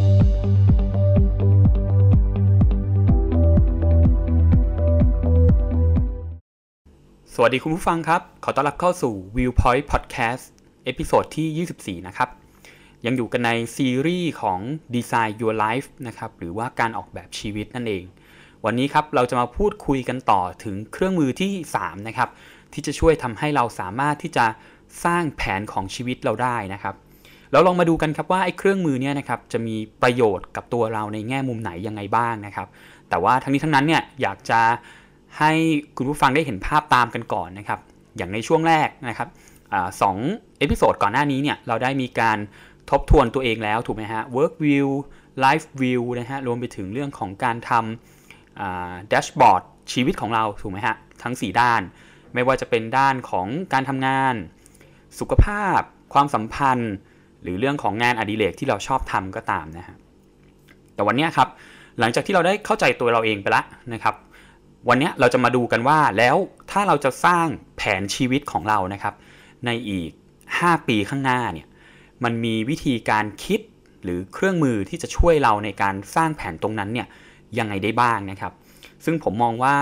สวัสดีคุณผู้ฟังครับ ขอต้อนรับเข้าสู่ Viewpoint Podcast เอพิโซดที่ 24 นะครับ ยังอยู่กันในซีรีส์ของ Design Your Life นะครับ หรือว่าการออกแบบชีวิตนั่นเอง วันนี้ครับเราจะมาพูดคุยกันต่อถึงเครื่องมือที่ 3 นะครับ ที่จะช่วยทำให้เราสามารถที่จะสร้างแผนของชีวิตเราได้นะครับ เราลองมาดูกันครับว่าไอ้เครื่องมือเนี่ยนะครับจะมีประโยชน์กับตัวเราในแง่มุมไหนยังไงบ้างนะครับ แต่ว่าทั้งนี้ทั้งนั้นเนี่ยอยากจะให้คุณผู้ฟังได้เห็นภาพตามกันก่อนนะครับ อย่างในช่วงแรกนะครับสองเอพิโซดก่อนหน้านี้เนี่ยเราได้มีการทบทวนตัวเองแล้วถูกไหมฮะ work view life view นะฮะรวมไปถึงเรื่องของการทำแดชบอร์ดชีวิตของเราถูกไหมฮะทั้ง 4 ด้าน ไม่ว่าจะเป็นด้านของการทำงาน สุขภาพ ความสัมพันธ์ หรือเรื่องของงานอดิเรกที่เราชอบทำก็ตามนะฮะแต่วันนี้ครับหลังจากที่เราได้เข้าใจตัวเราเองไปแล้วนะครับ วันนี้เราจะมาดูกันว่าแล้วถ้าเราจะสร้างแผนชีวิตของเรานะครับ ในอีก 5 ปีข้างหน้าเนี่ยมันมีวิธีการคิดหรือเครื่องมือที่จะช่วยเราในการสร้างแผนตรงนั้นเนี่ยยังไงได้บ้างนะครับ ซึ่งผมมองว่า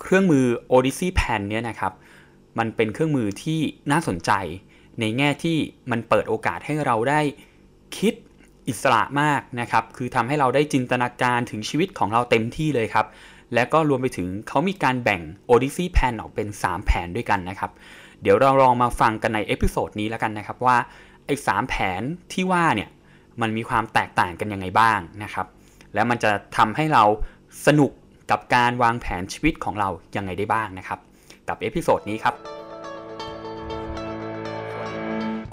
เครื่องมือ Odyssey Plan เนี่ยนะครับ มันเป็นเครื่องมือที่น่าสนใจ ในแง่ที่มันเปิดโอกาสให้เราได้คิดอิสระมากนะครับ คือทำให้เราได้จินตนาการถึงชีวิตของเราเต็มที่เลยครับ และก็รวมไปถึงเขามีการแบ่ง Odyssey Plan ออกเป็น 3 แผนด้วยกันนะครับ เดี๋ยวเราลองมาฟังกันในเอพิโซดนี้แล้วกันนะครับว่าไอ้ 3 แผนที่ว่าเนี่ยมันมีความแตกต่างกันยังไงบ้างนะครับ และมันจะทำให้เราสนุกกับการวางแผนชีวิตของเรายังไงได้บ้างนะครับ กับเอพิโซดนี้ครับ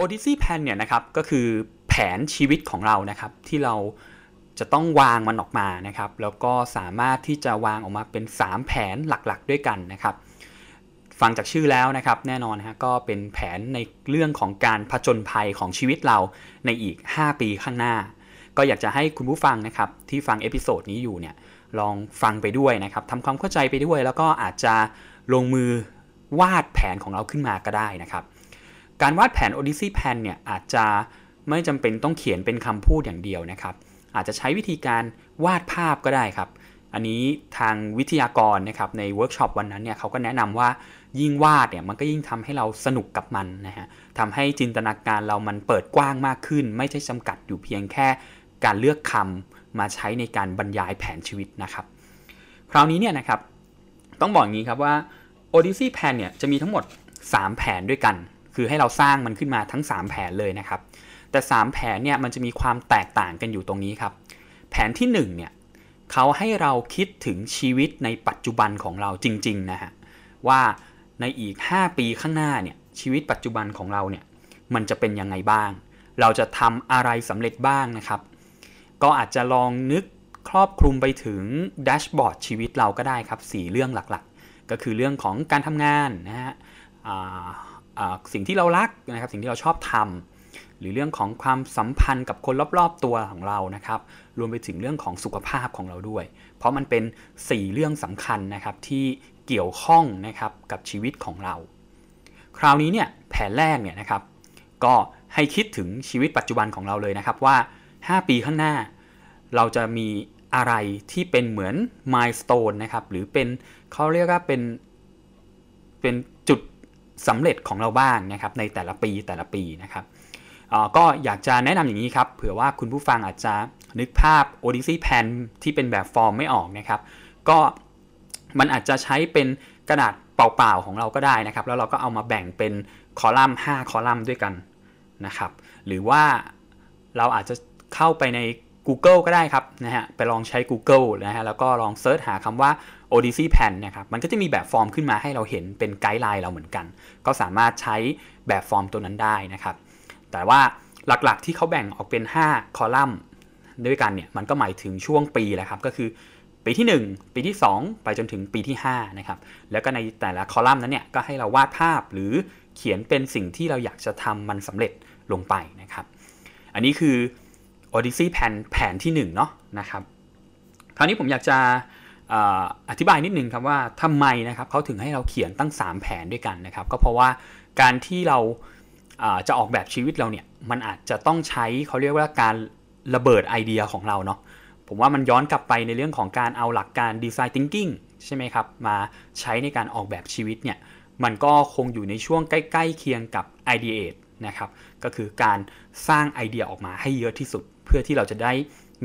Odyssey Plan เนี่ยนะครับก็คือแผนชีวิตของเรานะครับที่เราจะต้องวางมันออกมานะครับ แล้วก็สามารถที่จะวางออกมาเป็น 3 แผนหลักๆ ด้วยกันนะครับ ฟังจากชื่อแล้วนะครับ แน่นอนนะฮะก็เป็นแผนในเรื่องของการผจญภัยของชีวิตเราในอีก 5 ปีข้างหน้า ก็อยากจะให้คุณผู้ฟังนะครับ ที่ฟังเอพิโซดนี้อยู่เนี่ยลองฟังไปด้วยนะครับทำความเข้าใจไปด้วย แล้วก็อาจจะลงมือวาดแผนของเราขึ้นมาก็ได้นะครับ การวาดแผน Odyssey Plan เนี่ยอาจจะไม่จำเป็นต้องเขียนเป็นคำพูดอย่างเดียวนะครับ อาจจะใช้วิธีการวาดภาพก็ได้ครับ อันนี้ทางวิทยากรนะครับในเวิร์กช็อปวันนั้นเนี่ยเขาก็แนะนำว่ายิ่งวาดเนี่ยมันก็ยิ่งทำให้เราสนุกกับมันนะฮะทำให้จินตนาการเรามันเปิดกว้างมากขึ้น ไม่ใช่จำกัดอยู่เพียงแค่การเลือกคำมาใช้ในการบรรยายแผนชีวิตนะครับ คราวนี้เนี่ยนะครับต้องบอกอย่างนี้ครับว่า Odyssey Plan เนี่ยจะมีทั้งหมด 3 แผนด้วยกัน คือให้เราสร้างมันขึ้นมาทั้ง 3 แผนเลยนะครับ แต่ 3 แผนเนี่ยมันจะมีความแตกต่างกันอยู่ตรงนี้ครับ แผนที่ 1 เนี่ยเขาให้เราคิดถึงชีวิตในปัจจุบันของเราจริงๆนะฮะว่าในอีก 5 ปีข้างหน้าเนี่ยชีวิตปัจจุบันของเราเนี่ยมันจะเป็นยังไงบ้าง เราจะทำอะไรสำเร็จบ้างนะครับ ก็อาจจะลองนึกครอบคลุมไปถึงแดชบอร์ดชีวิตเราก็ได้ครับ 4 เรื่องหลักๆ ก็คือเรื่องของการทำงานนะฮะ สิ่งที่เรารักนะครับสิ่งที่เราชอบทำหรือเรื่องของความสัมพันธ์กับคนรอบๆตัวของเรานะครับ รวมไปถึงเรื่องของสุขภาพของเราด้วย เพราะมันเป็น 4 เรื่องสำคัญนะครับที่เกี่ยวข้องนะครับกับชีวิตของเรา คราวนี้เนี่ยแผนแรกเนี่ยนะครับก็ให้คิดถึงชีวิตปัจจุบันของเราเลยนะครับว่า 5 ปีข้างหน้า เราจะมีอะไรที่เป็นเหมือนมายสเตนนะครับหรือเป็นเขาเรียกว่าเป็นเป็นจุด สำเร็จของเราบ้างนะครับในแต่ละปีแต่ละปีนะครับก็อยากจะแนะนำอย่างนี้ครับเผื่อว่าคุณผู้ฟังอาจจะนึกภาพ Odyssey Plan ที่เป็นแบบฟอร์มไม่ออกนะครับ ก็มันอาจจะใช้เป็นกระดาษเปล่าๆของเราก็ได้นะครับ แล้วเราก็เอามาแบ่งเป็นคอลัมน์ 5 คอลัมน์ด้วยกันนะครับ หรือว่าเราอาจจะเข้าไปใน Google ก็ได้ครับนะฮะไปลองใช้ Google นะฮะแล้วก็ลอง search หาคำว่า Odyssey Plan นะครับมันก็จะมีแบบฟอร์มขึ้นมาให้เราเห็นเป็นไกด์ไลน์เราเหมือนกัน ก็สามารถใช้แบบฟอร์มตัวนั้นได้นะครับ แต่ว่าหลักๆที่เขาแบ่งออกเป็น 5 คอลัมน์ด้วยกันเนี่ยมันก็หมายถึงช่วงปีแหละครับก็คือปีที่ 1 ปีที่ 2 ไปจนถึงปีที่5นะครับแล้วก็ในแต่ละคอลัมน์นั้นเนี่ยก็ให้เราวาดภาพหรือเขียนเป็นสิ่งที่เราอยากจะทำมันสำเร็จลงไปนะครับ อันนี้คือ Odyssey แผนแผนที่1เนาะนะครับ คราวนี้ผมอยากจะ อธิบายนิดนึงครับว่าทำไมนะครับเขาถึงให้เราเขียนตั้ง 3 แผนด้วยกันนะครับ ก็เพราะว่าการที่เราจะออกแบบชีวิตเราเนี่ยมันอาจจะต้องใช้เขาเรียกว่าการระเบิดไอเดียของเราเนาะผมว่ามันย้อนกลับไปในเรื่องของการเอาหลักการดีไซน์ thinking ใช่ไหมครับ มาใช้ในการออกแบบชีวิตเนี่ยมันก็คงอยู่ในช่วงใกล้ ๆ เคียงกับ ideate นะครับก็คือการสร้างไอเดียออกมาให้เยอะที่สุด เพื่อที่เราจะได้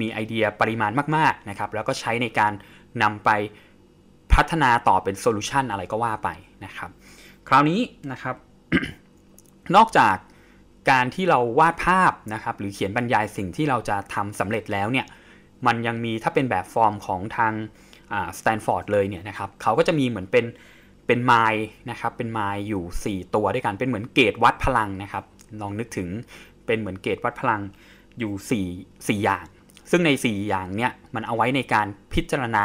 มีไอเดียปริมาณมากๆนะครับแล้วก็ใช้ในการ นำไปพัฒนาต่อเป็นโซลูชันอะไรก็ว่าไปนะครับ คราวนี้นะครับ นอกจากการที่เราวาดภาพนะครับ หรือเขียนบรรยายสิ่งที่เราจะทำสำเร็จแล้วเนี่ย มันยังมีถ้าเป็นแบบฟอร์มของทางสแตนฟอร์ดเลยเนี่ยนะครับเขาก็จะมีเหมือนเป็นเป็นไมล์นะครับ เป็นไมล์อยู่ 4 ตัวด้วยกัน เป็นเหมือนเกจวัดพลังนะครับ ลองนึกถึงเป็นเหมือนเกจวัดพลังอยู่ 4 4 อย่าง ซึ่งใน 4 อย่างเนี่ยมันเอาไว้ในการพิจารณา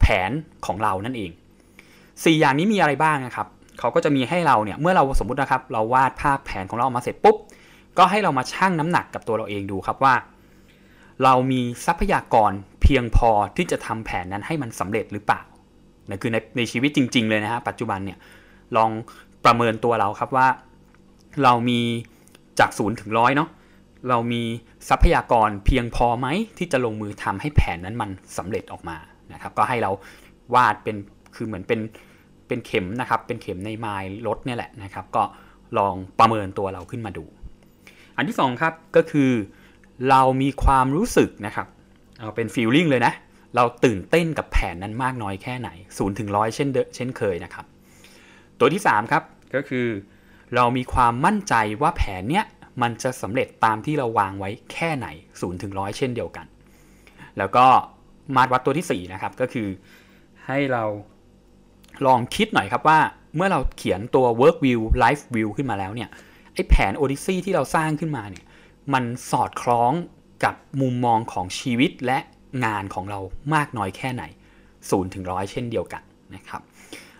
แผนของเรานั่นเอง 4 อย่างนี้มีอะไรบ้างนะครับเขาก็จะมีให้เราเนี่ยเมื่อเราสมมตินะครับ เราวาดภาพแผนของเราออกมาเสร็จปุ๊บก็ให้เรามาชั่งน้ำหนักกับตัวเราเองดูครับว่า เรามีทรัพยากรเพียงพอที่จะทำแผนนั้นให้มันสำเร็จหรือเปล่านะคือในในชีวิตจริง ๆ เลยนะฮะปัจจุบันเนี่ยลองประเมินตัวเราครับว่า เรามีจากศูนย์ถึงร้อยเนาะ เรามีทรัพยากรเพียงพอไหมที่จะลงมือทำให้แผนนั้นมันสำเร็จออกมานะครับก็ให้เราวาดเป็นคือเหมือนเป็นเป็นเข็มนะครับเป็นเข็มในไมล์รถเนี่ยแหละนะครับ ก็ลองประเมินตัวเราขึ้นมาดู อันที่2ครับก็คือเรามีความรู้สึกนะครับเอาเป็นฟีลลิ่งเลยนะเราตื่นเต้นกับแผนนั้นมากน้อยแค่ไหน0ูนย์ถึงร้อยเช่นเดเช่นเคยนะครับ ตัวที่3ครับก็คือ เรามีความมั่นใจว่าแผนเนี้ย มันจะสำเร็จตามที่เราวางไว้แค่ไหน0ูนย์ถึงร้อยเช่นเดียวกัน แล้วก็มาตรวัดตัวที่ 4 นะครับก็คือให้เราลองคิดหน่อยครับว่าเมื่อเราเขียนตัว work view life view ขึ้นมาแล้วเนี่ยไอ้แผน Odyssey ที่เราสร้างขึ้นมาเนี่ยมันสอดคล้องกับมุมมองของชีวิตและงานของเรามากน้อยแค่ไหน0ถึงร้อยเช่นเดียวกันนะครับ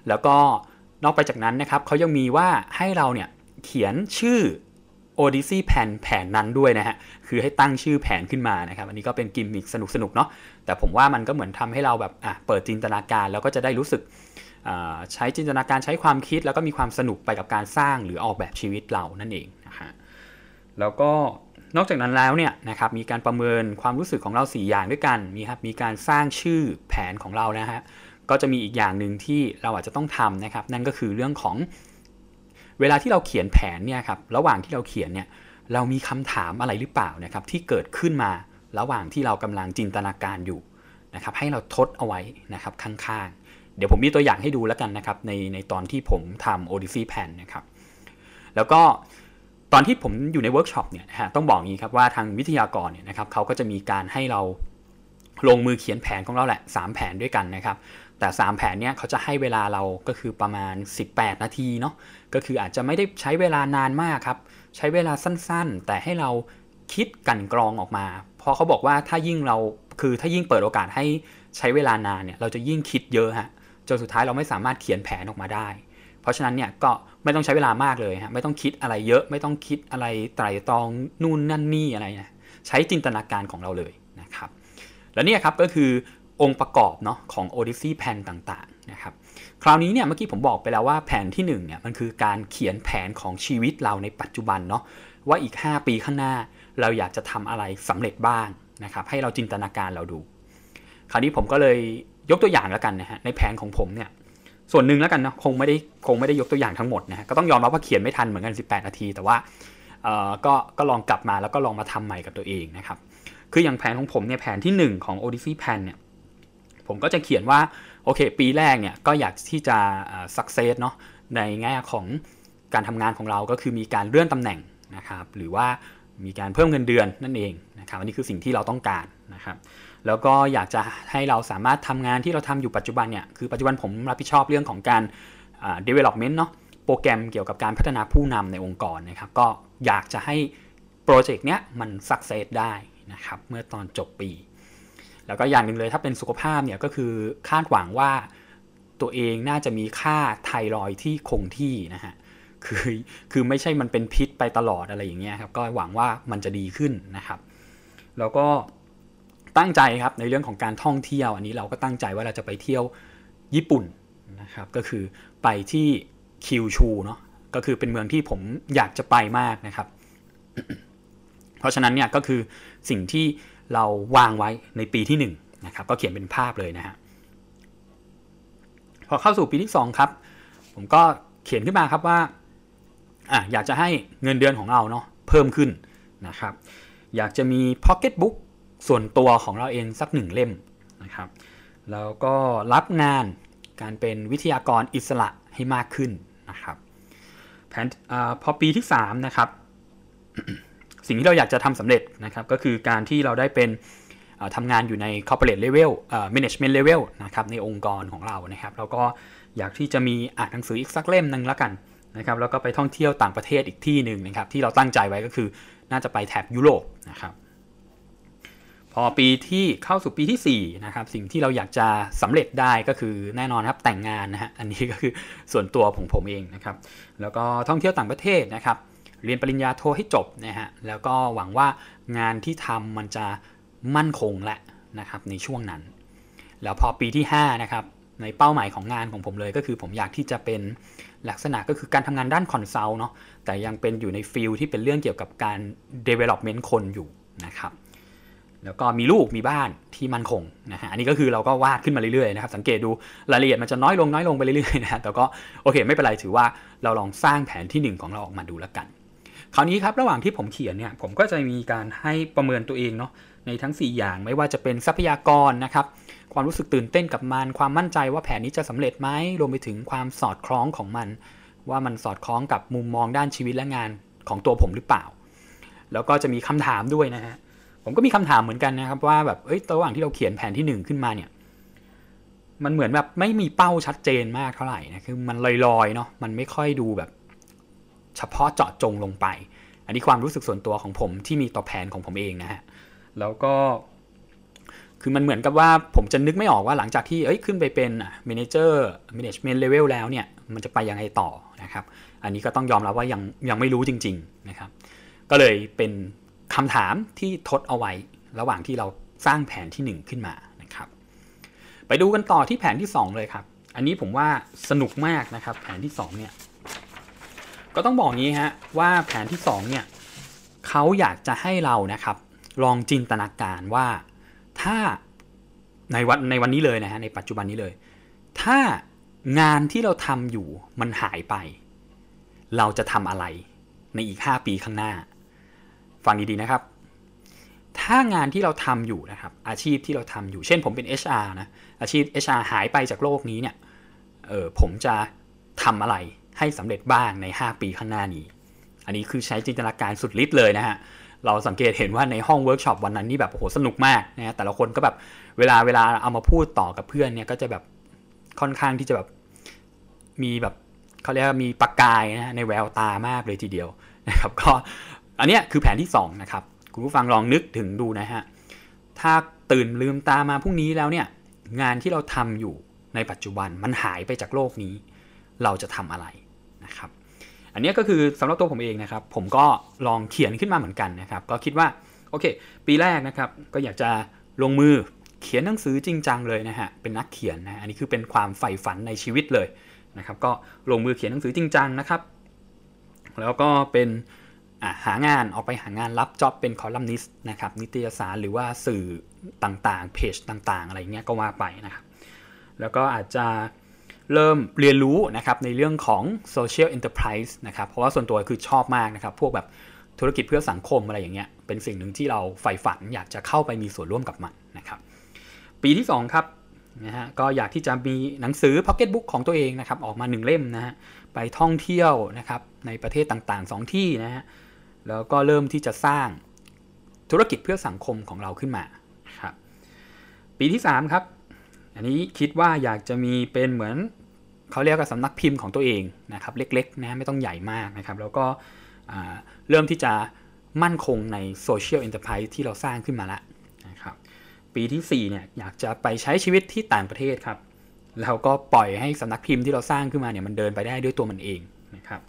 แล้วก็นอกไปจากนั้นนะครับเขายังมีว่าให้เราเนี่ยเขียนชื่อ Odyssey แผนแผนนั้นด้วยนะฮะ คือให้ตั้งชื่อแผนขึ้นมานะครับ อันนี้ก็เป็นกิมมิคสนุกสนุกเนาะ แต่ผมว่ามันก็เหมือนทำให้เราแบบอะเปิดจินตนาการแล้วก็จะได้รู้สึกใช้จินตนาการใช้ความคิด แล้วก็มีความสนุกไปกับการสร้างหรือออกแบบชีวิตเรานั่นเองนะฮะ แล้วก็นอกจากนั้นแล้วเนี่ยนะครับมีการประเมินความรู้สึกของเรา 4 อย่างด้วยกันมีครับมีการสร้างชื่อแผนของเรานะฮะก็จะมีอีกอย่างหนึ่งที่เราอาจจะต้องทำนะครับ นั่นก็คือเรื่องของ เวลาที่เราเขียนแผนเนี่ยครับระหว่างที่เราเขียนเนี่ยเรามีคำถามอะไรหรือเปล่านะครับที่เกิดขึ้นมาระหว่างที่เรากำลังจินตนาการอยู่นะครับให้เราทดเอาไว้นะครับข้างๆ เดี๋ยวผมมีตัวอย่างให้ดูแล้วกันนะครับในในตอนที่ผมทำ Odyssey Plan นะครับแล้วก็ตอนที่ผมอยู่ในเวิร์กช็อปเนี่ยฮะต้องบอกงี้ครับว่าทางวิทยากรเนี่ยนะครับเขาก็จะมีการให้เราลงมือเขียนแผนของเราแหละ 3 แผนด้วยกันนะครับ แต่ 3 แผนเนี่ยเขาจะให้เวลาเราก็คือประมาณ 18 นาทีเนาะก็คืออาจจะไม่ได้ใช้เวลานานมากครับ ใช้เวลาสั้นๆ แต่ให้เราคิดกันกรองออกมา เพราะเขาบอกว่าถ้ายิ่งเราคือถ้ายิ่งเปิดโอกาสให้ใช้เวลานานเนี่ยเราจะยิ่งคิดเยอะฮะจนสุดท้ายเราไม่สามารถเขียนแผนออกมาได้ เพราะฉะนั้นเนี่ยก็ไม่ต้องใช้เวลามากเลยฮะไม่ต้องคิดอะไรเยอะไม่ต้องคิดอะไรไตรตรองนู่นนั่นนี่อะไรนะใช้จินตนาการของเราเลยนะครับ และนี่ครับก็คือ องค์ประกอบเนาะของ Odyssey แผนต่างๆนะครับคราวนี้เนี่ยเมื่อกี้ผมบอกไปแล้วว่าแผนที่1เนี่ยมันคือการเขียนแผนของชีวิตเราในปัจจุบันเนาะว่าอีก 5 ปีข้างหน้า เราอยากจะทำอะไรสำเร็จบ้างนะครับให้เราจินตนาการเราดู คราวนี้ผมก็เลยยกตัวอย่างแล้วกันนะฮะในแผนของผมเนี่ยส่วนหนึ่งแล้วกันนะคงไม่ได้คงไม่ได้ยกตัวอย่างทั้งหมดนะฮะก็ต้องยอมรับว่าเขียนไม่ทันเหมือนกัน 18 นาที แต่ว่าเอ่อก็ก็ลองกลับมาแล้วก็ลองมาทำใหม่กับตัวเองนะครับคืออย่างแผนของผมเนี่ยแผนที่ 1 ของ Odyssey Plan เนี่ย ผมก็จะเขียนว่าโอเค ปีแรกเนี่ยก็อยากที่จะสักเซสเนาะในแง่ของการทำงานของเราก็คือมีการเลื่อนตำแหน่งนะครับหรือว่ามีการเพิ่มเงินเดือนนั่นเองนะครับอันนี้คือสิ่งที่เราต้องการนะครับแล้วก็อยากจะให้เราสามารถทำงานที่เราทำอยู่ปัจจุบันเนี่ยคือปัจจุบันผมรับผิดชอบเรื่องของการ development เนาะโปรแกรมเกี่ยวกับการพัฒนาผู้นำในองค์กรนะครับก็อยากจะให้โปรเจกต์เนี้ยมันสักเซสได้นะครับเมื่อตอนจบปี แล้วก็อย่างหนึ่งเลยถ้าเป็นสุขภาพเนี่ยก็คือคาดหวังว่าตัวเองน่าจะมีค่าไทรอยที่คงที่นะฮะคือคือไม่ใช่มันเป็นพิษไปตลอดอะไรอย่างเงี้ยครับก็หวังว่ามันจะดีขึ้นนะครับ แล้วก็ตั้งใจครับในเรื่องของการท่องเที่ยว อันนี้เราก็ตั้งใจว่าเราจะไปเที่ยวญี่ปุ่นนะครับ ก็คือไปที่คิวชูเนาะก็คือเป็นเมืองที่ผมอยากจะไปมากนะครับ เพราะฉะนั้นเนี่ยก็คือสิ่งที่เราวางไว้ในปีที่1นนะครับก็เขียนเป็นภาพเลยนะฮะพอเข้าสู่ปีที่2ครับผมก็เขียนขึ้นมาครับว่าอะอยากจะให้เงินเดือนของเราเนาะเพิ่มขึ้นนะครับอยากจะมีพ็อกเก็ตบุ๊กส่วนตัวของเราเองสักหนึ่งเล่มนะครับแล้วก็รับงานการเป็นวิทยากรอิสระให้มากขึ้นนะครับแผนอพอปีที่3นะครับ สิ่งที่เราอยากจะทำสำเร็จนะครับก็คือการที่เราได้เป็นทำงานอยู่ใน corporate level management level นะครับในองค์กรของเรานะครับแล้วก็อยากที่จะมีอ่านหนังสืออีกสักเล่มหนึ่งล้วกันนะครับแล้วก็ไปท่องเที่ยวต่างประเทศอีกที่หนึ่งนะครับที่เราตั้งใจไว้ก็คือน่าจะไปแถบยุโรปนะครับพอปีที่เข้าสู่ปีที่4นะครับสิ่งที่เราอยากจะสำเร็จได้ก็คือแน่นอนครับแต่งงานนะฮะอันนี้ก็คือส่วนตัวของผมเองนะครับแล้วก็ท่องเที่ยวต่างประเทศนะครับ เรียนปริญญาโทให้จบนะฮะแล้วก็หวังว่างานที่ทำมันจะมั่นคงแหละนะครับในช่วงนั้น แล้วพอปีที่5นะครับในเป้าหมายของงานของผมเลยก็คือผมอยากที่จะเป็นลักษณะก็คือการทำงานด้าน consult เนาะแต่ยังเป็นอยู่ใน field ที่เป็นเรื่องเกี่ยวกับการ development คนอยู่นะครับแล้วก็มีลูกมีบ้านที่มั่นคงนะฮะอันนี้ก็คือเราก็วาดขึ้นมาเรื่อยๆนะครับสังเกตดูรายละเอียดมันจะน้อยลงน้อยลงไปเรื่อยๆนะฮะแต่ก็โอเคไม่เป็นไรถือว่าเราลองสร้างแผนที่ 1 ของเราออกมาดูแล้วกัน คราวนี้ครับระหว่างที่ผมเขียนเนี่ยผมก็จะมีการให้ประเมินตัวเองเนาะในทั้ง 4 อย่างไม่ว่าจะเป็นทรัพยากรนะครับความรู้สึกตื่นเต้นกับมัน ความมั่นใจว่าแผนนี้จะสำเร็จไหมรวมไปถึงความสอดคล้องของมัน ว่ามันสอดคล้องกับมุมมองด้านชีวิตและงานของตัวผมหรือเปล่า แล้วก็จะมีคำถามด้วยนะฮะผมก็มีคำถามเหมือนกันนะครับว่าแบบเอ้ยระหว่างที่เราเขียนแผนที่ 1 ขึ้นมาเนี่ยมันเหมือนแบบไม่มีเป้าชัดเจนมากเท่าไหร่นะคือมันลอยๆเนาะมันไม่ค่อยดูแบบ เฉพาะเจาะจงลงไป อันนี้ความรู้สึกส่วนตัวของผมที่มีต่อแผนของผมเองนะฮะ แล้วก็ คือมันเหมือนกับว่าผมจะนึกไม่ออกว่าหลังจากที่เอ้ยขึ้นไปเป็น manager management level แล้วเนี่ย มันจะไปยังไงต่อนะครับ อันนี้ก็ต้องยอมรับว่ายังยังไม่รู้จริง ๆนะครับ ก็เลยเป็นคำถามที่ทดเอาไว้ระหว่างที่เราสร้างแผนที่ 1 ขึ้นมานะครับ ไปดูกันต่อที่แผนที่ 2 เลยครับ อันนี้ผมว่าสนุกมากนะครับ แผนที่ 2 เนี่ย ก็ต้องบอกงี้ฮะว่าแผนที่2เนี่ยเขาอยากจะให้เรานะครับ ลองจินตนาการว่าถ้าในวันในวันนี้เลยนะฮะในปัจจุบันนี้เลย ถ้างานที่เราทำอยู่มันหายไป เราจะทำอะไรในอีก 5 ปีข้างหน้า ฟังดีๆนะครับ ถ้างานที่เราทำอยู่นะครับ อาชีพที่เราทำอยู่ เช่นผมเป็น HR นะอาชีพ HR หายไปจากโลกนี้เนี่ยเออผมจะทำอะไร ให้สำเร็จบ้างใน 5 ปีข้างหน้านี้ อันนี้คือใช้จินตนาการสุดฤทธิ์เลยนะฮะเราสังเกตเห็นว่าในห้องเวิร์กช็อปวันนั้นนี่แบบโอ้โหสนุกมากนะแต่ละคนก็แบบเวลาเวลาเอามาพูดต่อกับเพื่อนเนี่ยก็จะแบบค่อนข้างที่จะแบบมีแบบเขาเรียกว่ามีประกายนะในแววตามากเลยทีเดียวนะครับ ก็อันนี้คือแผนที่2นะครับคุณผู้ฟังลองนึกถึงดูนะฮะถ้าตื่นลืมตามาพรุ่งนี้แล้วเนี่ยงานที่เราทำอยู่ในปัจจุบันมันหายไปจากโลกนี้ เราจะทำอะไร อันนี้ก็คือสำหรับตัวผมเองนะครับ ผมก็ลองเขียนขึ้นมาเหมือนกันนะครับ ก็คิดว่าโอเค ปีแรกนะครับก็อยากจะลงมือเขียนหนังสือจริงจังเลยนะฮะเป็นนักเขียนนะอันนี้คือเป็นความใฝ่ฝันในชีวิตเลยนะครับ ก็ลงมือเขียนหนังสือจริงจังนะครับ แล้วก็เป็นหางานออกไปหางานรับจ็อบเป็นคอลัมนิสต์นะครับนิตยสารหรือว่าสื่อต่างๆ เพจต่างๆ อะไรเงี้ยก็ว่าไปนะครับ แล้วก็อาจจะ เริ่มเรียนรู้นะครับในเรื่องของ social enterprise นะครับ เพราะว่าส่วนตัวคือชอบมากนะครับ พวกแบบธุรกิจเพื่อสังคมอะไรอย่างเงี้ย เป็นสิ่งหนึ่งที่เราใฝ่ฝันอยากจะเข้าไปมีส่วนร่วมกับมันนะครับ ปีที่ 2 ครับนะฮะก็อยากที่จะมีหนังสือ Pocket Book ของตัวเองนะครับ ออกมา 1 เล่มนะฮะไปท่องเที่ยวนะครับในประเทศต่างๆ 2 ที่นะฮะแล้วก็เริ่มที่จะสร้างธุรกิจเพื่อสังคมของเราขึ้นมาครับปีที่ 3 ครับ อันนี้คิดว่าอยากจะมีเป็นเหมือน เขาเรียกว่าสำนักพิมพ์ของตัวเองนะครับเล็กๆนะไม่ต้องใหญ่มากนะครับ แล้วก็เริ่มที่จะมั่นคงใน social enterprise ที่เราสร้างขึ้นมาแล้วนะครับปีที่4เนี่ยอยากจะไปใช้ชีวิตที่ต่างประเทศครับแล้วก็ปล่อยให้สำนักพิมพ์ที่เราสร้างขึ้นมาเนี่ยมันเดินไปได้ด้วยตัวมันเองนะครับ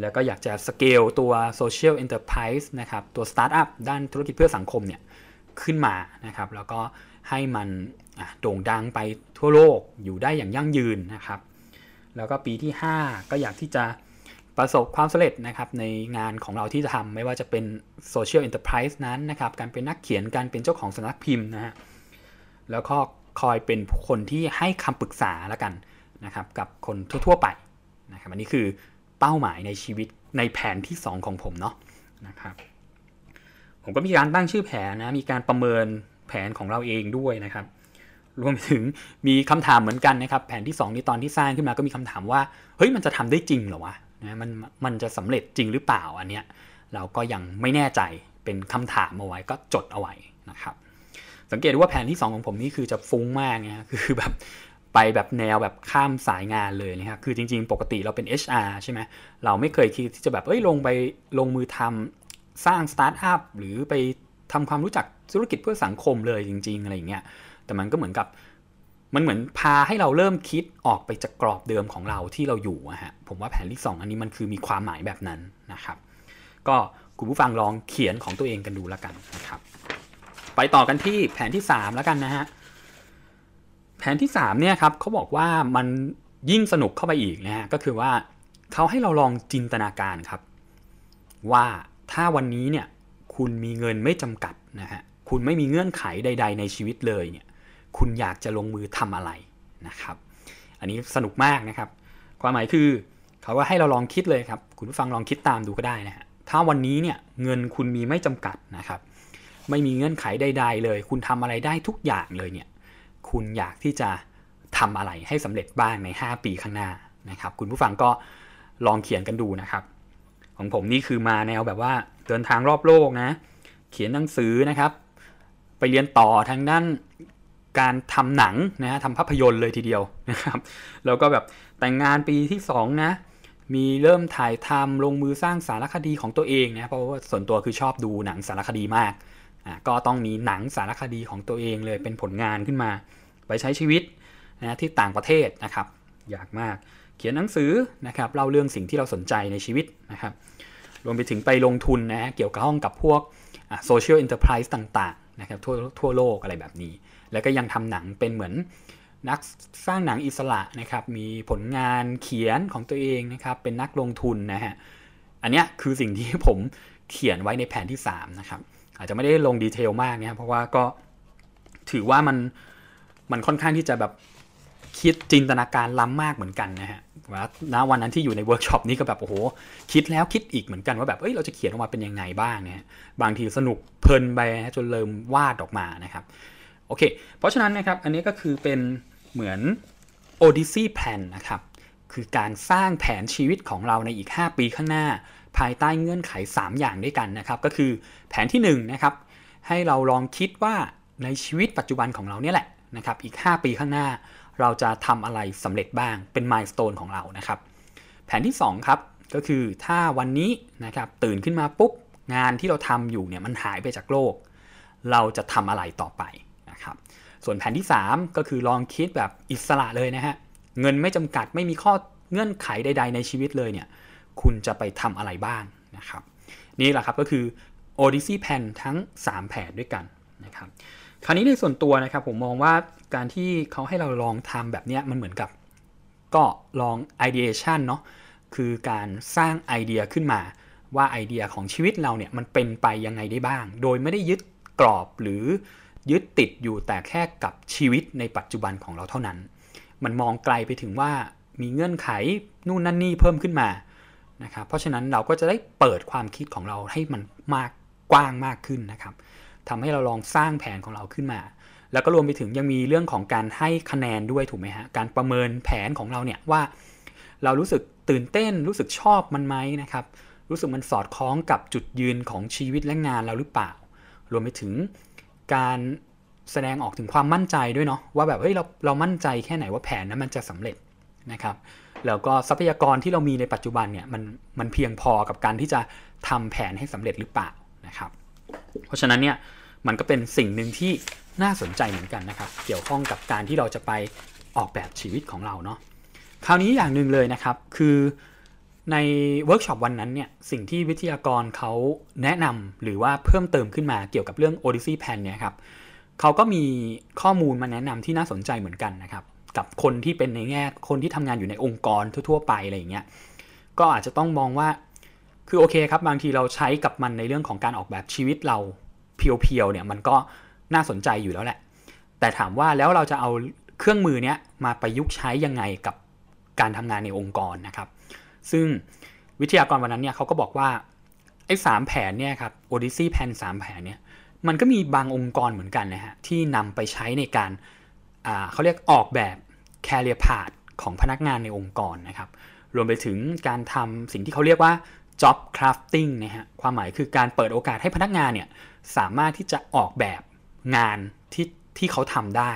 แล้วก็อยากจะสเกลตัว Social Enterprise นะครับตัวสตาร์ทอัพด้านธุรกิจเพื่อสังคมเนี่ยขึ้นมานะครับแล้วก็ให้มันโด่งดังไปทั่วโลกอยู่ได้อย่างยั่งยืนนะครับ แล้วก็ปีที่ 5 ก็อยากที่จะประสบความสำเร็จนะครับในงานของเราที่จะทำไม่ว่าจะเป็นโซเชียล n อน e r p r i s e นั้นนะครับ การเป็นนักเขียนการเป็นเจ้าของสำนักพิมพ์นะฮะแล้วก็คอยเป็นคนที่ให้คำปรึกษาแล้วกันนะครับกับคนทั่วๆไปนะครับอันนี้คือเป้าหมายในชีวิตในแผนที่ 2 ของผมเนาะนะครับผมก็มีการตั้งชื่อแผนนะมีการประเมินแผนของเราเองด้วยนะครับ รวมไปถึงมีคำถามเหมือนกันนะครับ แผนที่ 2 นี่ตอนที่สร้างขึ้นมาก็มีคำถามว่า เฮ้ยมันจะทำได้จริงเหรอวะนะมันมันจะสำเร็จจริงหรือเปล่าอันเนี้ยเราก็ยังไม่แน่ใจเป็นคำถามเอาไว้ก็จดเอาไว้นะครับ สังเกตว่าแผนที่ 2 ของผมนี่คือจะฟุ้งมากนะคือแบบไปแบบแนวแบบข้ามสายงานเลยนะครับ คือจริงๆ ปกติเราเป็น HR ใช่ไหม เราไม่เคยคิดที่จะแบบ เอ้ย ลงไปลงมือทำสร้างสตาร์ทอัพหรือไปทำความรู้จักธุรกิจเพื่อสังคมเลยจริง ๆ อะไรอย่างเงี้ย แต่มันก็เหมือนกับมันเหมือนพาให้เราเริ่มคิดออกไปจากกรอบเดิมของเราที่เราอยู่อะฮะผมว่าแผนที่ 2 อันนี้มันคือมีความหมายแบบนั้นนะครับ ก็คุณผู้ฟังลองเขียนของตัวเองกันดูแล้วกันนะครับ ไปต่อกันที่แผนที่ 3 แล้วกันนะฮะแผนที่3เนี่ยครับเขาบอกว่ามันยิ่งสนุกเข้าไปอีกนะฮะก็คือว่าเขาให้เราลองจินตนาการครับ ว่าถ้าวันนี้เนี่ยคุณมีเงินไม่จำกัดนะฮะคุณไม่มีเงื่อนไขใด ๆ ในชีวิตเลยเนี่ย คุณอยากจะลงมือทำอะไรนะครับ อันนี้สนุกมากนะครับ ความหมายคือเขาก็ให้เราลองคิดเลยครับ คุณผู้ฟังลองคิดตามดูก็ได้นะฮะถ้าวันนี้เนี่ยเงินคุณมีไม่จำกัดนะครับ ไม่มีเงื่อนไขใด ๆ เลย คุณทำอะไรได้ทุกอย่างเลยเนี่ยคุณอยากที่จะทำอะไรให้สำเร็จบ้างใน 5 ปีข้างหน้านะครับ คุณผู้ฟังก็ลองเขียนกันดูนะครับ ของผมนี่คือมาแนวแบบว่าเดินทางรอบโลกนะ เขียนหนังสือนะครับ ไปเรียนต่อทางด้าน การทำหนังนะฮะทำภาพยนตร์เลยทีเดียวนะครับแล้วก็แบบแต่งงานปีที่2นะมีเริ่มถ่ายทำลงมือสร้างสารคดีของตัวเองนะเพราะว่าส่วนตัวคือชอบดูหนังสารคดีมากอะก็ต้องมีหนังสารคดีของตัวเองเลยเป็นผลงานขึ้นมาไปใช้ชีวิตนะที่ต่างประเทศนะครับอยากมากเขียนหนังสือนะครับเล่าเรื่องสิ่งที่เราสนใจในชีวิตนะครับรวมไปถึงไปลงทุนนะเกี่ยวกับห้องกับพวกsocial enterprise ต่างๆนะครับทั่วทั่วโลกอะไรแบบนี้ แล้วก็ยังทำหนังเป็นเหมือนนักสร้างหนังอิสระนะครับ มีผลงานเขียนของตัวเองนะครับ เป็นนักลงทุนนะฮะ อันนี้คือสิ่งที่ผมเขียนไว้ในแผนที่ 3 นะครับ อาจจะไม่ได้ลง detail มากนะครับเพราะว่าก็ถือว่ามันมันค่อนข้างที่จะแบบคิดจินตนาการล้ำมากเหมือนกันนะฮะว่าณวันนั้นที่อยู่ในเวิร์กช็อปนี้ก็แบบโอ้โห คิดแล้วคิดอีกเหมือนกันว่าแบบเอ้ยเราจะเขียนออกมาเป็นยังไงบ้างเนี่ยบางทีสนุกเพลินไปจนเริ่มวาดออกมานะครับ โอเค เพราะฉะนั้นนะครับอันนี้ก็คือเป็นเหมือน Odyssey Plan นะครับ คือการสร้างแผนชีวิตของเราในอีก 5 ปีข้างหน้า ภายใต้เงื่อนไข 3 อย่างด้วยกันนะครับ ก็คือแผนที่1นะครับให้เราลองคิดว่าในชีวิตปัจจุบันของเราเนี่ยแหละนะครับอีก 5 ปีข้างหน้า เราจะทำอะไรสำเร็จบ้างเป็นมายสเตนของเรานะครับ แผนที่2ครับก็คือถ้าวันนี้นะครับตื่นขึ้นมาปุ๊บงานที่เราทำอยู่เนี่ยมันหายไปจากโลก เราจะทำอะไรต่อไป ส่วนแผนที่ 3 ก็คือลองคิดแบบอิสระเลยนะฮะ เงินไม่จำกัดไม่มีข้อเงื่อนไขใด ๆ ในชีวิตเลยเนี่ย คุณจะไปทำอะไรบ้างนะครับ นี่แหละครับก็คือ Odyssey Plan ทั้ง 3 แผนด้วยกันนะครับ คราวนี้ในส่วนตัวนะครับผมมองว่าการที่เขาให้เราลองทำแบบนี้มันเหมือนกับ ก็ลอง ideation เนาะคือการสร้างไอเดียขึ้นมาว่าไอเดียของชีวิตเราเนี่ยมันเป็นไปยังไงได้บ้าง โดยไม่ได้ยึดกรอบหรือ ยึดติดอยู่แต่แค่กับชีวิตในปัจจุบันของเราเท่านั้น มันมองไกลไปถึงว่ามีเงื่อนไขนู่นนั่นนี่เพิ่มขึ้นมานะครับเพราะฉะนั้นเราก็จะได้เปิดความคิดของเราให้มันมากกว้างมากขึ้นนะครับทำให้เราลองสร้างแผนของเราขึ้นมา แล้วก็รวมไปถึงยังมีเรื่องของการให้คะแนนด้วยถูกไหมฮะการประเมินแผนของเราเนี่ยว่า เรารู้สึกตื่นเต้นรู้สึกชอบมันไหมนะครับรู้สึกมันสอดคล้องกับจุดยืนของชีวิตและงานเราหรือเปล่า รวมไปถึง การแสดงออกถึงความมั่นใจด้วยเนาะว่าแบบเฮ้ยเราเรามั่นใจแค่ไหนว่าแผนนั้นมันจะสำเร็จนะครับแล้วก็ทรัพยากรที่เรามีในปัจจุบันเนี่ยมันมันเพียงพอกับการที่จะทำแผนให้สำเร็จหรือเปล่านะครับ เพราะฉะนั้นเนี่ยมันก็เป็นสิ่งหนึ่งที่น่าสนใจเหมือนกันนะครับ เกี่ยวข้องกับการที่เราจะไปออกแบบชีวิตของเราเนาะคราวนี้อย่างหนึ่งเลยนะครับ คือ ในเวิร์กช็อปวันนั้นเนี่ยสิ่งที่วิทยากรเขาแนะนำหรือว่าเพิ่มเติมขึ้นมาเกี่ยวกับเรื่อง Odyssey Plan เนี่ยครับเขาก็มีข้อมูลมาแนะนำที่น่าสนใจเหมือนกันนะครับ กับคนที่เป็นในแง่คนที่ทำงานอยู่ในองค์กรทั่วๆไปอะไรอย่างเงี้ยก็อาจจะต้องมองว่าคือโอเคครับ บางทีเราใช้กับมันในเรื่องของการออกแบบชีวิตเราเพียวๆเนี่ยมันก็น่าสนใจอยู่แล้วแหละ แต่ถามว่าแล้วเราจะเอาเครื่องมือเนี้ยมาประยุกต์ใช้ยังไงกับการทำงานในองค์กรนะครับ ซึ่งวิทยากรวันนั้นเนี่ยเขาก็บอกว่าไอ้สามแผนเนี่ยครับ Odyssey แผนสามแผนเนี่ยมันก็มีบางองค์กรเหมือนกันนะฮะที่นำไปใช้ในการเขาเรียกออกแบบ career path ของพนักงานในองค์กรนะครับ รวมไปถึงการทำสิ่งที่เขาเรียกว่า job crafting นะฮะความหมายคือการเปิดโอกาสให้พนักงานเนี่ยสามารถที่จะออกแบบงานที่ที่เขาทำได้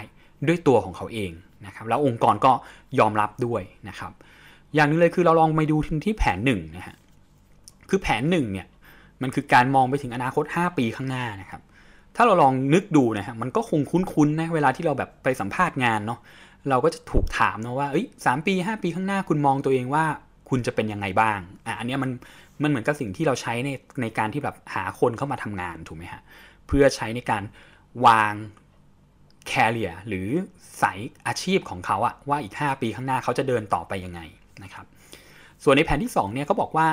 ด้วยตัวของเขาเองนะครับแล้วองค์กรก็ยอมรับด้วยนะครับ อย่างนึงเลยคือเราลองไปดูที่แผนหนึ่งนะฮะคือแผนหนึ่งเนี่ยมันคือการมองไปถึงอนาคต 5 ปีข้างหน้านะครับถ้าเราลองนึกดูนะฮะมันก็คงคุ้นๆนะเวลาที่เราแบบไปสัมภาษณ์งานเนาะเราก็จะถูกถามนะว่าเอ้ยสปี 5 ปีข้างหน้าคุณมองตัวเองว่าคุณจะเป็นยังไงบ้างอะอันนี้มันมันเหมือนกับสิ่งที่เราใช้ในในการที่แบบหาคนเข้ามาทำงานถูกไหมฮะเพื่อใช้ในการวางแคเรียหรือสายอาชีพของเขาอะว่าอีก 5 ปีข้างหน้าเขาจะเดินต่อไปยังไง นะครับ ส่วนในแผนที่ 2 เนี่ยเขาบอกว่า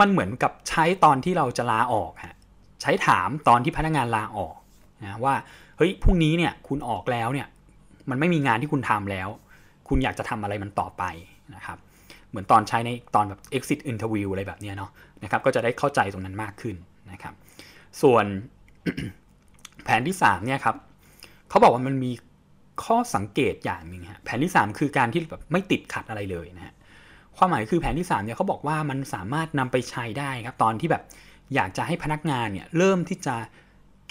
มันเหมือนกับใช้ตอนที่เราจะลาออกฮะใช้ถามตอนที่พนักงานลาออกนะว่าเฮ้ยพรุ่งนี้เนี่ยคุณออกแล้วเนี่ยมันไม่มีงานที่คุณทำแล้ว คุณอยากจะทำอะไรมันต่อไปนะครับเหมือนตอนใช้ในตอนแบบ exit interview อะไรแบบนี้เนาะนะครับก็จะได้เข้าใจตรงนั้นมากขึ้นนะครับ ส่วนแผนที่3เนี่ยครับเขาบอกว่ามันมี ข้อสังเกตอย่างหนึ่งฮะแผนที่ 3 คือการที่แบบไม่ติดขัดอะไรเลยนะฮะความหมายคือแผนที่3เนี่ยเขาบอกว่ามันสามารถนำไปใช้ได้ครับตอนที่แบบอยากจะให้พนักงานเนี่ยเริ่มที่จะ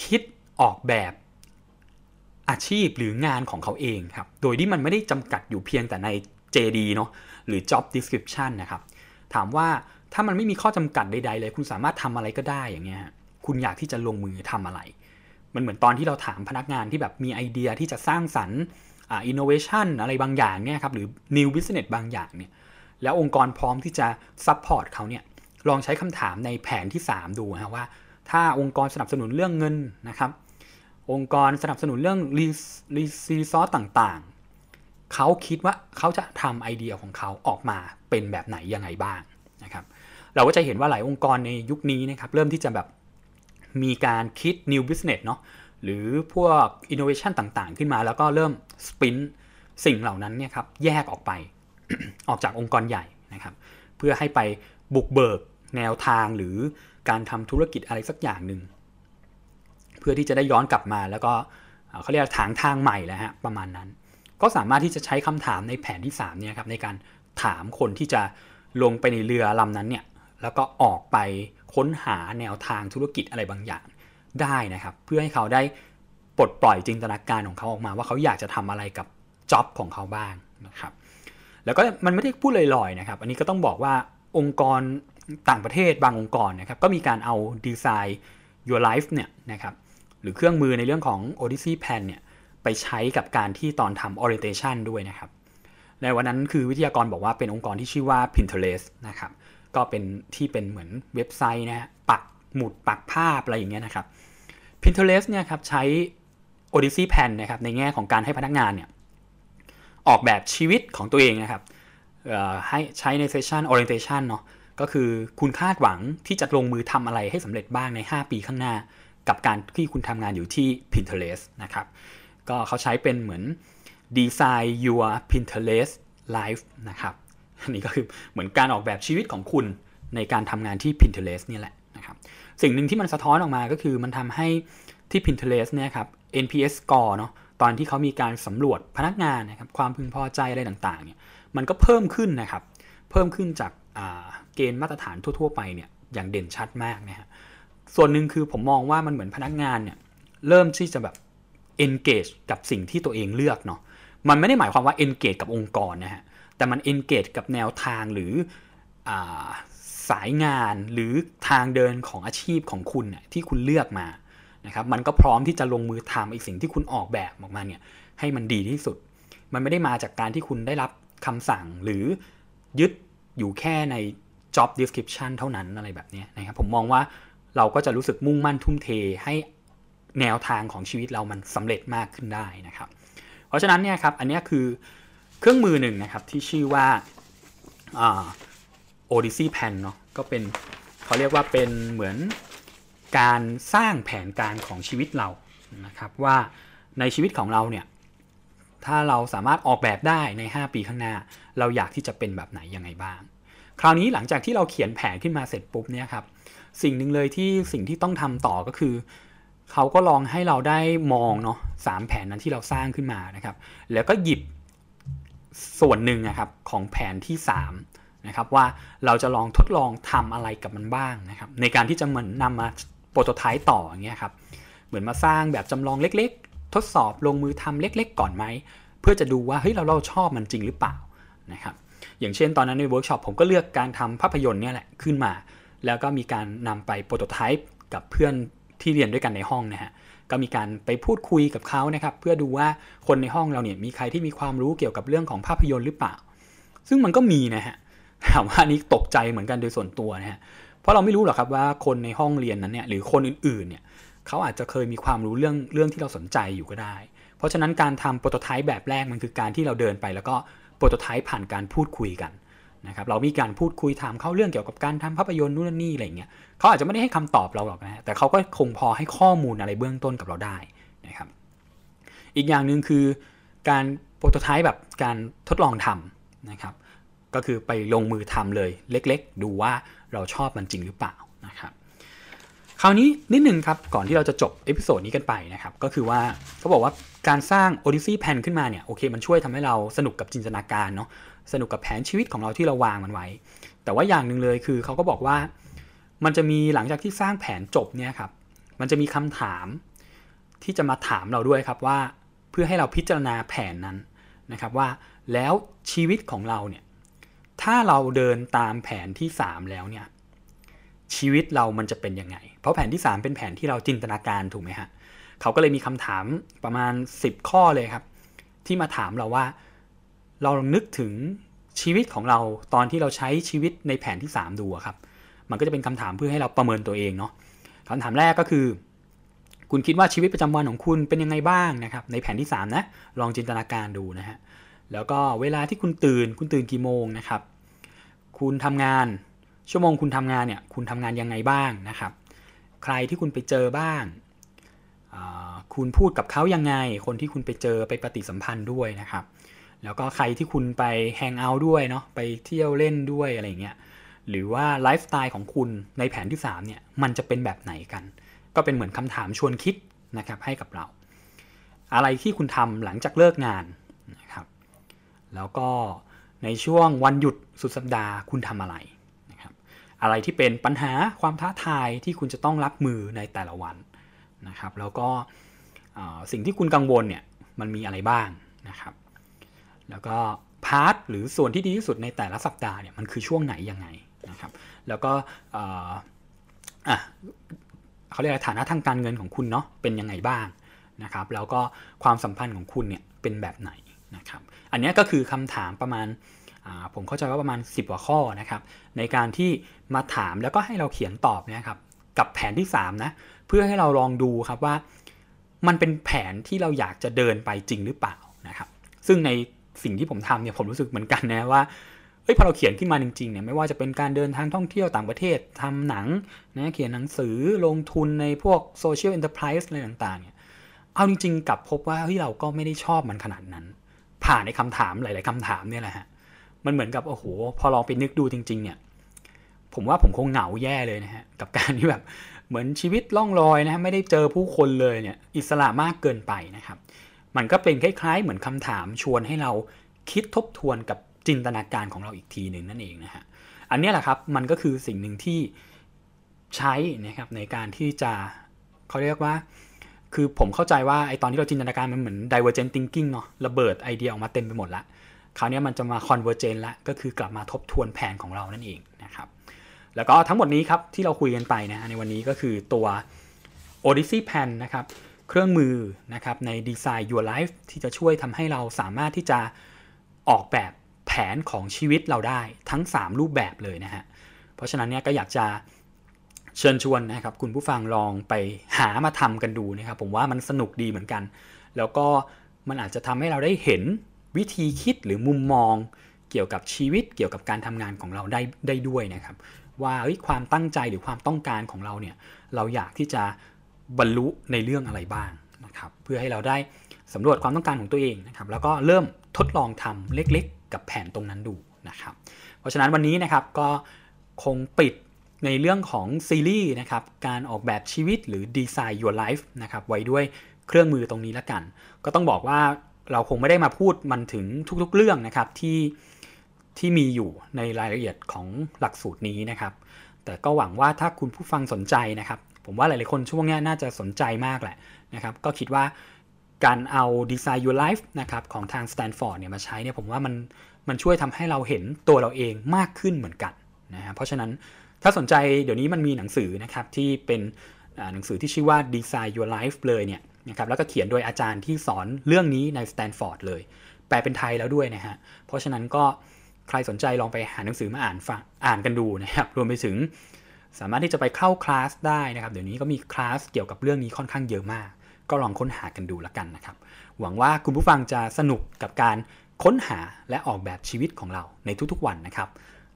คิดออกแบบอาชีพหรืองานของเขาเองครับ โดยที่มันไม่ได้จำกัดอยู่เพียงแต่ใน JD เนาะหรือ job description นะครับ ถามว่าถ้ามันไม่มีข้อจำกัดใด ๆ เลย คุณสามารถทำอะไรก็ได้อย่างเงี้ยคุณอยากที่จะลงมือทำอะไร มันเหมือนตอนที่เราถามพนักงานที่แบบมีไอเดียที่จะสร้างสรรค์อินโนเวชันอะไรบางอย่างเนี่ยครับหรือ new business บางอย่างเนี่ยแล้วองค์กรพร้อมที่จะ support เขาเนี่ยลองใช้คำถามในแผนที่ 3 ดูนะว่า ถ้าองค์กรสนับสนุนเรื่องเงินนะครับ องค์กรสนับสนุนเรื่อง resource ต่างๆ เขาคิดว่าเขาจะทำไอเดียของเขาออกมาเป็นแบบไหนยังไงบ้างนะครับ เราก็จะเห็นว่าหลายองค์กรในยุคนี้นะครับเริ่มที่จะแบบ มีการคิด new business เนาะหรือพวก innovation ต่างๆ ขึ้นมา แล้วก็เริ่มสปินสิ่งเหล่านั้นเนี่ยครับแยกออกไป ออกจากองค์กรใหญ่นะครับ เพื่อให้ไปบุกเบิกแนวทางหรือการทำธุรกิจอะไรสักอย่างหนึ่งเพื่อที่จะได้ย้อนกลับมาแล้วก็เขาเรียกถางทางใหม่แล้วฮะประมาณนั้น ก็สามารถที่จะใช้คำถามในแผนที่3เนี่ยครับในการถามคนที่จะลงไปในเรือลำนั้นเนี่ยแล้วก็ออกไป ค้นหาแนวทางธุรกิจอะไรบางอย่างได้นะครับ เพื่อให้เขาได้ปลดปล่อยจินตนาการของเขาออกมา ว่าเขาอยากจะทำอะไรกับจ็อบของเขาบ้างนะครับ แล้วก็มันไม่ได้พูดลอยๆนะครับ อันนี้ก็ต้องบอกว่าองค์กรต่างประเทศบางองค์กรนะครับก็มีการเอาดีไซน์ Your Life เนี่ยนะครับหรือเครื่องมือในเรื่องของ Odyssey Plan เนี่ยไปใช้กับการที่ตอนทำ orientation ด้วยนะครับ ในวันนั้นคือวิทยากรบอกว่าเป็นองค์กรที่ชื่อว่า Pinterest นะครับ ก็เป็นที่เป็นเหมือนเว็บไซต์นะฮะปักหมุดปักภาพอะไรอย่างเงี้ยนะครับ Pinterest เนี่ยครับใช้ Odyssey Plan นะครับในแง่ของการให้พนักงานเนี่ยออกแบบชีวิตของตัวเองนะครับให้ใช้ในเซสชัน orientation เนาะก็คือคุณคาดหวังที่จะลงมือทำอะไรให้สำเร็จบ้างใน 5 ปีข้างหน้า กับการที่คุณทำงานอยู่ที่ Pinterest นะครับ ก็เขาใช้เป็นเหมือน design your Pinterest life นะครับ อันนี้ก็คือเหมือนการออกแบบชีวิตของคุณในการทำงานที่ Pinterest นี่แหละนะครับสิ่งหนึ่งที่มันสะท้อนออกมาก็คือมันทำให้ที่ Pinterest เนี่ยครับ NPS score เนาะตอนที่เขามีการสำรวจพนักงานนะครับความพึงพอใจอะไรต่างๆเนี่ยมันก็เพิ่มขึ้นนะครับเพิ่มขึ้นจากเกณฑ์มาตรฐานทั่ว ๆ ไปเนี่ยอย่างเด่นชัดมากนะฮะส่วนหนึ่งคือผมมองว่ามันเหมือนพนักงานเนี่ยเริ่มที่จะแบบ engage กับสิ่งที่ตัวเองเลือกเนาะมันไม่ได้หมายความว่า engage กับองค์กรนะฮะ แต่มัน engage กับแนวทางหรืออสายงานหรือทางเดินของอาชีพของคุณที่คุณเลือกมานะครับมันก็พร้อมที่จะลงมือทำไอ้สิ่งที่คุณออกแบบออกมาเนี่ยให้มันดีที่สุด มันไม่ได้มาจากการที่คุณได้รับคำสั่งหรือยึดอยู่แค่ใน job description เท่านั้นอะไรแบบนี้นะครับผมมองว่าเราก็จะรู้สึกมุ่งมั่นทุ่มเทให้แนวทางของชีวิตเรามันสำเร็จมากขึ้นได้นะครับ เพราะฉะนั้นเนี่ยครับอันนี้คือ เครื่องมือหนึ่งนะครับที่ชื่อว่า Odyssey Plan เนาะก็เป็นเขาเรียกว่าเป็นเหมือนการสร้างแผนการของชีวิตเรานะครับว่าในชีวิตของเราเนี่ยถ้าเราสามารถออกแบบได้ใน 5 ปีข้างหน้า เราอยากที่จะเป็นแบบไหนยังไงบ้าง คราวนี้หลังจากที่เราเขียนแผนขึ้นมาเสร็จปุ๊บเนี่ยครับสิ่งหนึ่งเลยที่สิ่งที่ต้องทำต่อก็คือ เขาก็ลองให้เราได้มองเนาะสามแผนนั้นที่เราสร้างขึ้นมานะครับ แล้วก็หยิบ ส่วนหนึ่งนะครับของแผนที่3นะครับว่าเราจะลองทดลองทำอะไรกับมันบ้างนะครับในการที่จะเหมือนนำมาโปรโตไทป์ต่ออย่างเงี้ยครับเหมือนมาสร้างแบบจำลองเล็กๆ ทดสอบลงมือทำเล็กๆ ก่อนไหมเพื่อจะดูว่าเฮ้ยเราเราชอบมันจริงหรือเปล่านะครับอย่างเช่นตอนนั้นในเวิร์กช็อปผมก็เลือกการทำภาพยนตร์เนี่ยแหละขึ้นมา แล้วก็มีการนำไป prototype กับเพื่อนที่เรียนด้วยกันในห้องนะฮะ ก็มีการไปพูดคุยกับเขานะครับเพื่อดูว่าคนในห้องเราเนี่ยมีใครที่มีความรู้เกี่ยวกับเรื่องของภาพยนตร์หรือเปล่า ซึ่งมันก็มีนะฮะถามว่านี้ตกใจเหมือนกันโดยส่วนตัวนะฮะเพราะเราไม่รู้หรอกครับว่าคนในห้องเรียนนั้นเนี่ยหรือคนอื่นๆเนี่ยเขาอาจจะเคยมีความรู้เรื่องเรื่องที่เราสนใจอยู่ก็ได้ เพราะฉะนั้นการทำโปรโตไทป์แบบแรกมันคือการที่เราเดินไป แล้วก็โปรโตไทป์ผ่านการพูดคุยกัน นะครับเรามีการพูดคุยถามเขาเรื่องเกี่ยวกับการทำภาพยนตร์นู่นนี่อะไรเงี้ยเขาอาจจะไม่ได้ให้คำตอบเราหรอกนะแต่เขาก็คงพอให้ข้อมูลอะไรเบื้องต้นกับเราได้นะครับอีกอย่างหนึ่งคือการโปรโตไทป์แบบการทดลองทำนะครับก็คือไปลงมือทำเลยเล็กๆ ดูว่าเราชอบมันจริงหรือเปล่านะครับคราวนี้นิดนึงครับก่อนที่เราจะจบ episode นี้กันไปนะครับก็คือว่าเขาบอกว่าการสร้าง Odyssey Plan ขึ้นมาเนี่ยโอเคมันช่วยทำให้เราสนุกกับจินตนาการเนาะ สนุกกับแผนชีวิตของเราที่เราวางมันไว้ แต่ว่าอย่างหนึ่งเลยคือเขาก็บอกว่า มันจะมีหลังจากที่สร้างแผนจบเนี่ยครับ มันจะมีคำถามที่จะมาถามเราด้วยครับว่าเพื่อให้เราพิจารณาแผนนั้นนะครับว่าแล้วชีวิตของเราเนี่ยถ้าเราเดินตามแผนที่ 3 แล้วเนี่ยชีวิตเรามันจะเป็นยังไง เพราะแผนที่ 3 เป็นแผนที่เราจินตนาการถูกไหมฮะเขาก็เลยมีคำถามประมาณ 10 ข้อเลยครับ ที่มาถามเราว่า เราลองนึกถึงชีวิตของเราตอนที่เราใช้ชีวิตในแผนที่ 3 ดูครับ มันก็จะเป็นคำถามเพื่อให้เราประเมินตัวเองเนาะคำถามแรกก็คือ คุณคิดว่าชีวิตประจำวันของคุณเป็นยังไงบ้างนะครับ ในแผนที่ 3 นะ ลองจินตนาการดูนะฮะ แล้วก็เวลาที่คุณตื่น คุณตื่นกี่โมงนะครับ คุณทำงาน ชั่วโมงคุณทำงานเนี่ย คุณทำงานยังไงบ้างนะครับ ใครที่คุณไปเจอบ้าง คุณพูดกับเขายังไง คนที่คุณไปเจอไปปฏิสัมพันธ์ด้วยนะครับ แล้วก็ใครที่คุณไปแฮงเอาท์ด้วยเนาะไปเที่ยวเล่นด้วยอะไรเงี้ยหรือว่าไลฟ์สไตล์ของคุณในแผนที่3เนี่ยมันจะเป็นแบบไหนกัน ก็เป็นเหมือนคำถามชวนคิดนะครับให้กับเรา อะไรที่คุณทำหลังจากเลิกงานนะครับแล้วก็ในช่วงวันหยุดสุดสัปดาห์คุณทำอะไรนะครับอะไรที่เป็นปัญหาความท้าทายที่คุณจะต้องรับมือในแต่ละวันนะครับแล้วก็สิ่งที่คุณกังวลเนี่ยมันมีอะไรบ้างนะครับ แล้วก็ part หรือส่วนที่ดีที่สุดในแต่ละสัปดาห์เนี่ยมันคือช่วงไหนยังไงนะครับ แล้วก็อะเขาเรียกฐานะทางการเงินของคุณเนาะเป็นยังไงบ้างนะครับ แล้วก็ความสัมพันธ์ของคุณเนี่ยเป็นแบบไหนนะครับ อันนี้ก็คือคำถามประมาณผมเข้าใจว่าประมาณ 10กว่าข้อนะครับ ในการที่มาถามแล้วก็ให้เราเขียนตอบนี่ยครับกับแผนที่3นะเพื่อให้เราลองดูครับว่า มันเป็นแผนที่เราอยากจะเดินไปจริงหรือเปล่านะครับ ซึ่งใน สิ่งที่ผมทำเนี่ยผมรู้สึกเหมือนกันนะว่าเอ้ยพอเราเขียนขึ้นมาจริงๆเนี่ยไม่ว่าจะเป็นการเดินทางท่องเที่ยวต่างประเทศทำหนังนะเขียนหนังสือลงทุนในพวก social enterprise อะไรต่างๆเนี่ยเอาจริงๆกลับพบว่าเฮ้ยเราก็ไม่ได้ชอบมันขนาดนั้น ผ่านในคำถามหลาย ๆคำถามเนี่ยแหละฮะมันเหมือนกับโอ้โหพอลองไปนึกดูจริง ๆ เนี่ย ผมว่าผมคงเหงาแย่เลยนะฮะกับการที่แบบเหมือนชีวิตล่องลอยนะฮะไม่ได้เจอผู้คนเลยเนี่ยอิสระมากเกินไปนะครับ มันก็เป็นคล้ายๆ เหมือนคำถามชวนให้เราคิดทบทวนกับจินตนาการของเราอีกทีหนึ่งนั่นเองนะฮะอันนี้แหละครับมันก็คือสิ่งหนึ่งที่ใช้นะครับในการที่จะเขาเรียกว่า คือผมเข้าใจว่าไอตอนที่เราจินตนาการมันเหมือน divergent thinking เนาะระเบิดไอเดียออกมาเต็มไปหมดละคราวนี้มันจะมา convergent ละก็คือกลับมาทบทวนแผนของเรานั่นเองนะครับแล้วก็ทั้งหมดนี้ครับที่เราคุยกันไปนะในวันนี้ก็คือตัว Odyssey Plan นะครับ เครื่องมือนะครับใน Design Your Life ที่จะช่วยทำให้เราสามารถที่จะออกแบบแผนของชีวิตเราได้ทั้ง 3 รูปแบบเลยนะฮะ เพราะฉะนั้นเนี่ยก็อยากจะเชิญชวนนะครับคุณผู้ฟังลองไปหามาทำกันดูนะครับผมว่ามันสนุกดีเหมือนกัน แล้วก็มันอาจจะทำให้เราได้เห็นวิธีคิดหรือมุมมองเกี่ยวกับชีวิตเกี่ยวกับการทำงานของเราได้ได้ด้วยนะครับ ว่าความตั้งใจหรือความต้องการของเราเนี่ยเราอยากที่จะ บรรลุในเรื่องอะไรบ้างนะครับเพื่อให้เราได้สำรวจความต้องการของตัวเองนะครับแล้วก็เริ่มทดลองทำเล็กๆ กับแผนตรงนั้นดูนะครับเพราะฉะนั้นวันนี้นะครับก็คงปิดในเรื่องของซีรีส์นะครับการออกแบบชีวิตหรือ Design Your Life นะครับไว้ด้วยเครื่องมือตรงนี้ละกัน ก็ต้องบอกว่าเราคงไม่ได้มาพูดมันถึงทุกๆเรื่องนะครับที่ที่มีอยู่ในรายละเอียดของหลักสูตรนี้นะครับ แต่ก็หวังว่าถ้าคุณผู้ฟังสนใจนะครับ ผมว่าหลายๆคนช่วงนี้น่าจะสนใจมากแหละนะครับ ก็คิดว่าการเอา Design Your Life นะครับของทาง Stanford เนี่ยมาใช้เนี่ยผมว่ามันมันช่วยทำให้เราเห็นตัวเราเองมากขึ้นเหมือนกันนะฮะเพราะฉะนั้นถ้าสนใจเดี๋ยวนี้มันมีหนังสือนะครับที่เป็นหนังสือที่ชื่อว่า Design Your Life เลยเนี่ยนะครับแล้วก็เขียนโดยอาจารย์ที่สอนเรื่องนี้ใน Stanford เลย แปลเป็นไทยแล้วด้วยนะฮะเพราะฉะนั้นก็ใครสนใจลองไปหาหนังสือมาอ่านฟังอ่านกันดูนะครับรวมไปถึง สามารถที่จะไปเข้าคลาสได้นะครับ เดี๋ยวนี้ก็มีคลาสเกี่ยวกับเรื่องนี้ค่อนข้างเยอะมาก ก็ลองค้นหากันดูละกันนะครับ หวังว่าคุณผู้ฟังจะสนุกกับการค้นหาและออกแบบชีวิตของเราในทุกๆวันนะครับ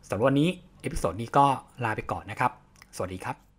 สำหรับวันนี้ episode นี้ก็ลาไปก่อนนะครับ สวัสดีครับ